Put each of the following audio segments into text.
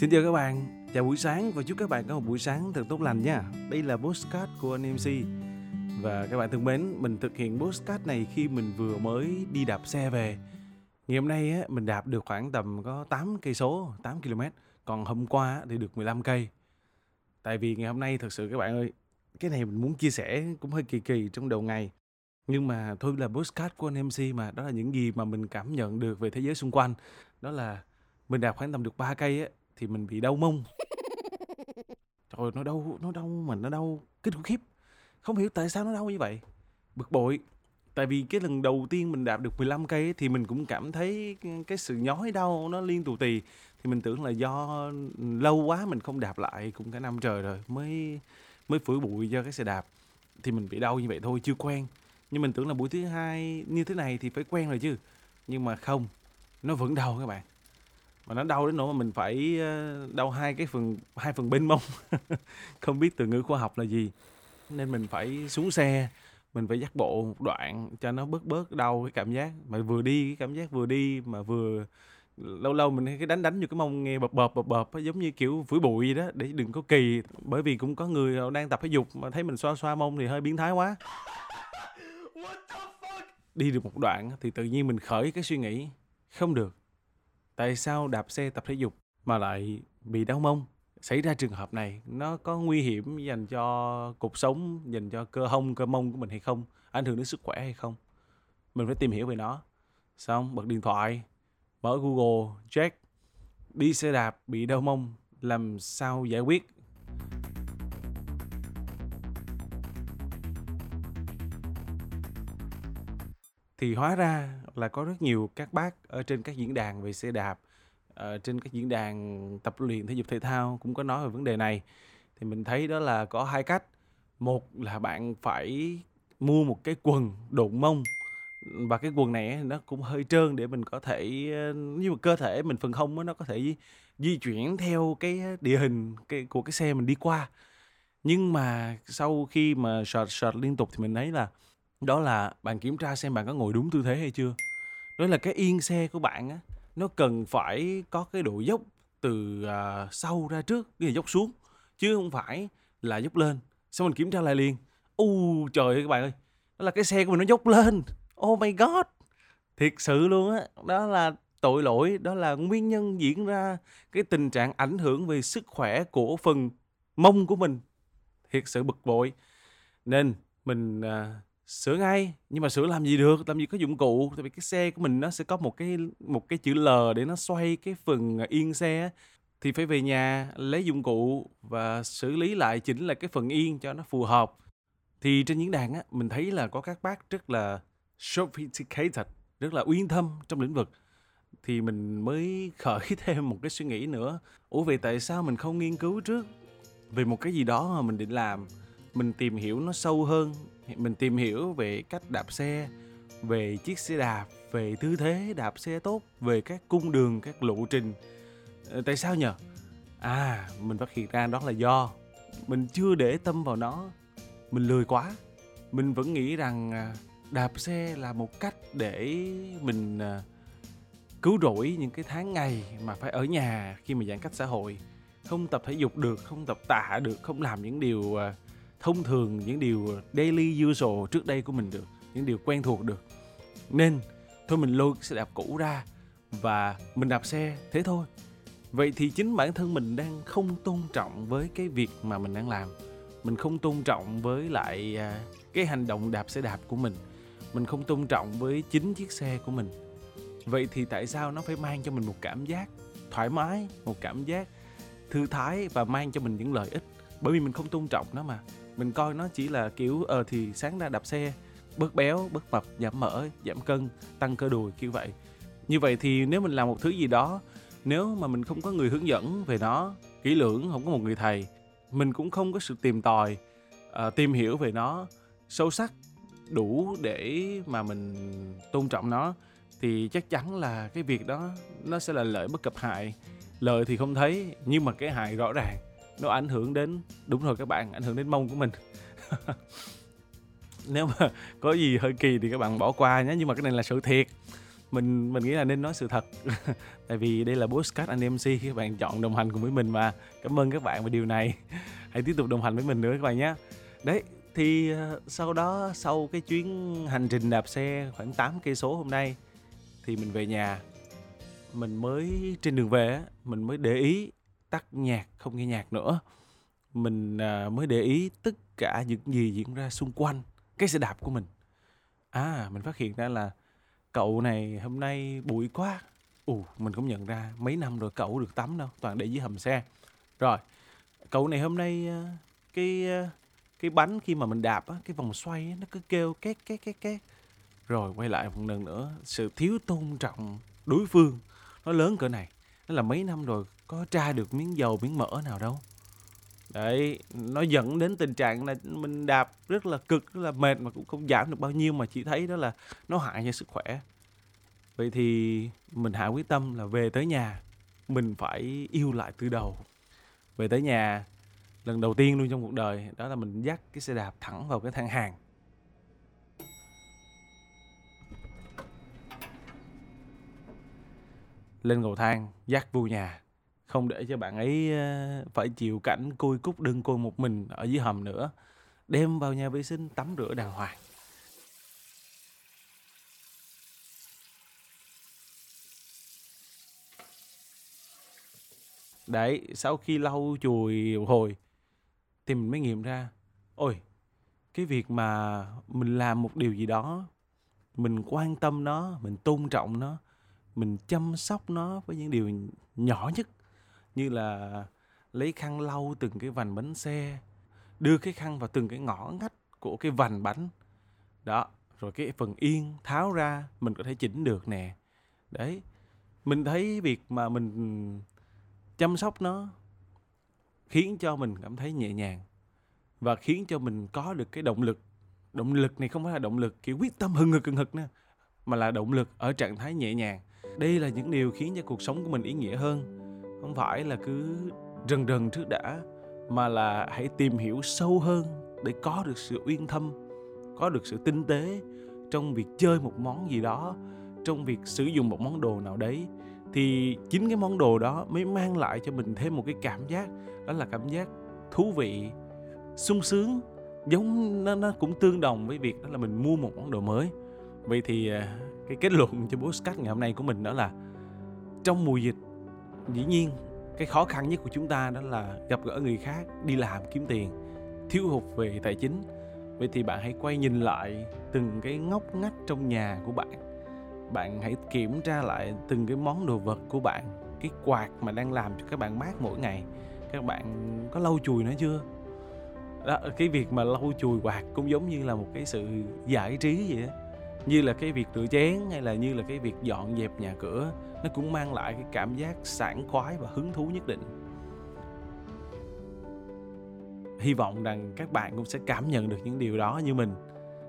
Xin chào các bạn, chào buổi sáng và chúc các bạn có một buổi sáng thật tốt lành nha. Đây là postcard của anh MC. Và các bạn thân mến, mình thực hiện postcard này khi mình vừa mới đi đạp xe về. Ngày hôm nay á, mình đạp được khoảng tầm có 8 cây số, 8 km. Còn hôm qua thì được 15 cây. Tại vì ngày hôm nay thật sự các bạn ơi, cái này mình muốn chia sẻ cũng hơi kỳ kỳ trong đầu ngày. Nhưng mà thôi là postcard của anh MC mà, đó là những gì mà mình cảm nhận được về thế giới xung quanh. Đó là mình đạp khoảng tầm được 3 cây á, thì mình bị đau mông. Trời nó đau, nó đau mà nó đau kinh khủng khiếp. Không hiểu tại sao nó đau như vậy. Bực bội. Tại vì cái lần đầu tiên mình đạp được 15 cây thì mình cũng cảm thấy cái, sự nhói đau nó liên tù tì. Thì mình tưởng là do lâu quá mình không đạp lại cũng cả năm trời rồi mới mới phủi bụi cho cái xe đạp. Thì mình bị đau như vậy thôi, chưa quen. Nhưng mình tưởng là buổi thứ hai như thế này thì phải quen rồi chứ. Nhưng mà không, nó vẫn đau các bạn mà nó đau đến nỗi mà mình phải ờ, đau hai cái phần hai phần bên mông. Không biết từ ngữ khoa học là gì. Nên mình phải xuống xe mình phải dắt bộ một đoạn cho nó bớt bớt đau cái cảm giác. Mà vừa đi cái cảm giác vừa đi mà vừa lâu lâu mình cái đánh đánh vô cái mông nghe bập bập bập bập giống như kiểu phủi bụi gì đó. Để đừng có kỳ bởi vì cũng có người đang tập thể dục mà thấy mình xoa xoa mông thì hơi biến thái quá. Đi được một đoạn thì tự nhiên mình khởi cái suy nghĩ không được tại sao đạp xe tập thể dục mà lại bị đau mông? Xảy ra trường hợp này, nó có nguy hiểm dành cho cuộc sống, dành cho cơ hông, cơ mông của mình hay không? Ảnh hưởng đến sức khỏe hay không? Mình phải tìm hiểu về nó. Xong, bật điện thoại, mở google, check. Đi xe đạp bị đau mông, làm sao giải quyết? Thì hóa ra là có rất nhiều các bác ở trên các diễn đàn về xe đạp ở trên các diễn đàn tập luyện thể dục thể thao cũng có nói về vấn đề này. Thì mình thấy đó là có hai cách. Một là bạn phải mua một cái quần đụng mông, và cái quần này nó cũng hơi trơn để mình có thể ờ, như mà cơ thể mình phần hông nó có thể di chuyển theo cái địa hình cái, của cái xe mình đi qua. Nhưng mà sau khi mà search search liên tục thì mình thấy là đó là bạn kiểm tra xem bạn có ngồi đúng tư thế hay chưa. Đó là cái yên xe của bạn á nó cần phải có cái độ dốc từ à, sau ra trước cái dốc xuống chứ không phải là dốc lên. Xong mình kiểm tra lại liền. U trời ơi các bạn ơi đó là cái xe của mình nó dốc lên. Oh my god. Thiệt sự luôn á đó là tội lỗi đó là nguyên nhân diễn ra cái tình trạng ảnh hưởng về sức khỏe của phần mông của mình. Thiệt sự bực bội. Nên mình à, sửa ngay, nhưng mà sửa làm gì được, làm gì có dụng cụ. Tại vì cái xe của mình nó sẽ có một cái một cái chữ L để nó xoay cái phần yên xe thì phải về nhà lấy dụng cụ và xử lý lại chỉnh lại cái phần yên cho nó phù hợp. Thì trên diễn đàn á, mình thấy là có các bác rất là sophisticated, rất là uyên thâm trong lĩnh vực. Thì mình mới khởi thêm một cái suy nghĩ nữa. Ủa, vậy tại sao mình không nghiên cứu trước về một cái gì đó mà mình định làm? Mình tìm hiểu nó sâu hơn. Mình tìm hiểu về cách đạp xe, về chiếc xe đạp, về tư thế đạp xe tốt, về các cung đường, các lộ trình. Ờ, tại sao nhờ? À mình phát hiện ra đó là do mình chưa để tâm vào nó. Mình lười quá. Mình vẫn nghĩ rằng à, đạp xe là một cách để mình à, cứu rỗi những cái tháng ngày mà phải ở nhà khi mà giãn cách xã hội. Không tập thể dục được, không tập tạ được, không làm những điều à, thông thường những điều daily usual trước đây của mình được, những điều quen thuộc được. Nên, thôi mình lôi xe đạp cũ ra và mình đạp xe thế thôi. Vậy thì chính bản thân mình đang không tôn trọng với cái việc mà mình đang làm. Mình không tôn trọng với lại à, cái hành động đạp xe đạp của mình. Mình không tôn trọng với chính chiếc xe của mình. Vậy thì tại sao nó phải mang cho mình một cảm giác thoải mái, một cảm giác thư thái và mang cho mình những lợi ích? Bởi vì mình không tôn trọng nó mà mình coi nó chỉ là kiểu ờ thì sáng ra đạp xe bớt béo bớt mập giảm mỡ giảm cân tăng cơ đùi kiểu vậy. Như vậy thì nếu mình làm một thứ gì đó nếu mà mình không có người hướng dẫn về nó kỹ lưỡng không có một người thầy mình cũng không có sự tìm tòi uh, tìm hiểu về nó sâu sắc đủ để mà mình tôn trọng nó thì chắc chắn là cái việc đó nó sẽ là lợi bất cập hại. Lợi thì không thấy nhưng mà cái hại rõ ràng nó ảnh hưởng đến, đúng rồi các bạn, ảnh hưởng đến mông của mình. Nếu mà có gì hơi kỳ thì các bạn bỏ qua nhé, nhưng mà cái này là sự thiệt. Mình mình nghĩ là nên nói sự thật. Tại vì đây là postcard anh MC các bạn chọn đồng hành cùng với mình mà. Cảm ơn các bạn về điều này. Hãy tiếp tục đồng hành với mình nữa các bạn nhé. Đấy, thì ờ, sau đó, sau cái chuyến hành trình đạp xe khoảng 8 cây số hôm nay, thì mình về nhà. Mình mới trên đường về mình mới để ý tắt nhạc không nghe nhạc nữa. Mình à, mới để ý tất cả những gì diễn ra xung quanh cái xe đạp của mình. À mình phát hiện ra là cậu này hôm nay bụi quá. Ù mình cũng nhận ra mấy năm rồi cậu được tắm đâu toàn để dưới hầm xe. Rồi cậu này hôm nay à, cái à, cái bánh khi mà mình đạp á cái vòng xoay nó cứ kêu két két két két. Rồi quay lại một lần nữa sự thiếu tôn trọng đối phương nó lớn cỡ này. Nó là mấy năm rồi có tra được miếng dầu, miếng mỡ nào đâu. Đấy, nó dẫn đến tình trạng là mình đạp rất là cực, rất là mệt mà cũng không giảm được bao nhiêu mà chỉ thấy đó là nó hại cho sức khỏe. Vậy thì mình hạ quyết tâm là về tới nhà, mình phải yêu lại từ đầu. Về tới nhà, lần đầu tiên luôn trong cuộc đời, đó là mình dắt cái xe đạp thẳng vào cái thang hàng. Lên cầu thang, dắt vô nhà không để cho bạn ấy ờ, phải chịu cảnh côi cút đơn côi một mình ở dưới hầm nữa. Đem vào nhà vệ sinh, tắm rửa đàng hoàng. Đấy, sau khi lau chùi hồi thì mình mới nghiệm ra, ôi, cái việc mà mình làm một điều gì đó, mình quan tâm nó, mình tôn trọng nó, mình chăm sóc nó với những điều nhỏ nhất như là lấy khăn lau từng cái vành bánh xe, đưa cái khăn vào từng cái ngõ ngách của cái vành bánh. Đó, rồi cái phần yên tháo ra, mình có thể chỉnh được nè. Đấy, mình thấy việc mà mình chăm sóc nó khiến cho mình cảm thấy nhẹ nhàng và khiến cho mình có được cái động lực. Động lực này không phải là động lực kiểu quyết tâm hừng hực hừng hực nữa mà là động lực ở trạng thái nhẹ nhàng. Đây là những điều khiến cho cuộc sống của mình ý nghĩa hơn không phải là cứ rần rần trước đã, mà là hãy tìm hiểu sâu hơn để có được sự uyên thâm, có được sự tinh tế trong việc chơi một món gì đó, trong việc sử dụng một món đồ nào đấy. Thì chính cái món đồ đó mới mang lại cho mình thêm một cái cảm giác, đó là cảm giác thú vị, sung sướng, giống nó nó cũng tương đồng với việc đó là mình mua một món đồ mới. Vậy thì à, cái kết luận cho postcard ngày hôm nay của mình đó là trong mùa dịch dĩ nhiên cái khó khăn nhất của chúng ta đó là gặp gỡ người khác đi làm kiếm tiền thiếu hụt về tài chính. Vậy thì bạn hãy quay nhìn lại từng cái ngóc ngách trong nhà của bạn. Bạn hãy kiểm tra lại từng cái món đồ vật của bạn cái quạt mà đang làm cho các bạn mát mỗi ngày. Các bạn có lau chùi nó chưa? Đó, cái việc mà lau chùi quạt cũng giống như là một cái sự giải trí vậy đó như là cái việc rửa chén hay là như là cái việc dọn dẹp nhà cửa, nó cũng mang lại cái cảm giác sảng khoái và hứng thú nhất định. Hy vọng rằng các bạn cũng sẽ cảm nhận được những điều đó như mình.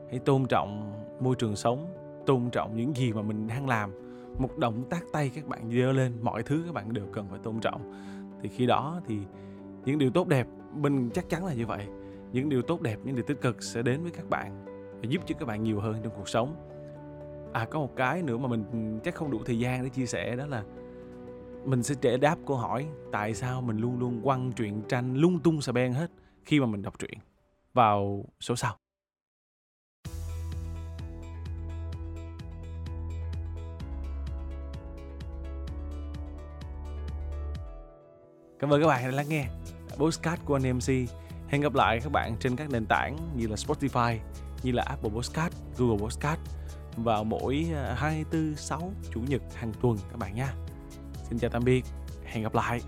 Hãy tôn trọng môi trường sống, tôn trọng những gì mà mình đang làm. Một động tác tay các bạn dơ lên, mọi thứ các bạn đều cần phải tôn trọng. Thì khi đó thì những điều tốt đẹp, mình chắc chắn là như vậy. Những điều tốt đẹp, những điều tích cực sẽ đến với các bạn và giúp cho các bạn nhiều hơn trong cuộc sống à có một cái nữa mà mình chắc không đủ thời gian để chia sẻ đó là mình sẽ trẻ đáp câu hỏi tại sao mình luôn luôn quăng truyện tranh lung tung xà beng hết khi mà mình đọc truyện vào số sau. Cảm ơn các bạn đã lắng nghe Postcard của anh MC Hẹn gặp lại các bạn trên các nền tảng như là Spotify, như là Apple Postcard, Google Postcard vào mỗi à, 24 6 chủ nhật hàng tuần các bạn nha. Xin chào tạm biệt, hẹn gặp lại.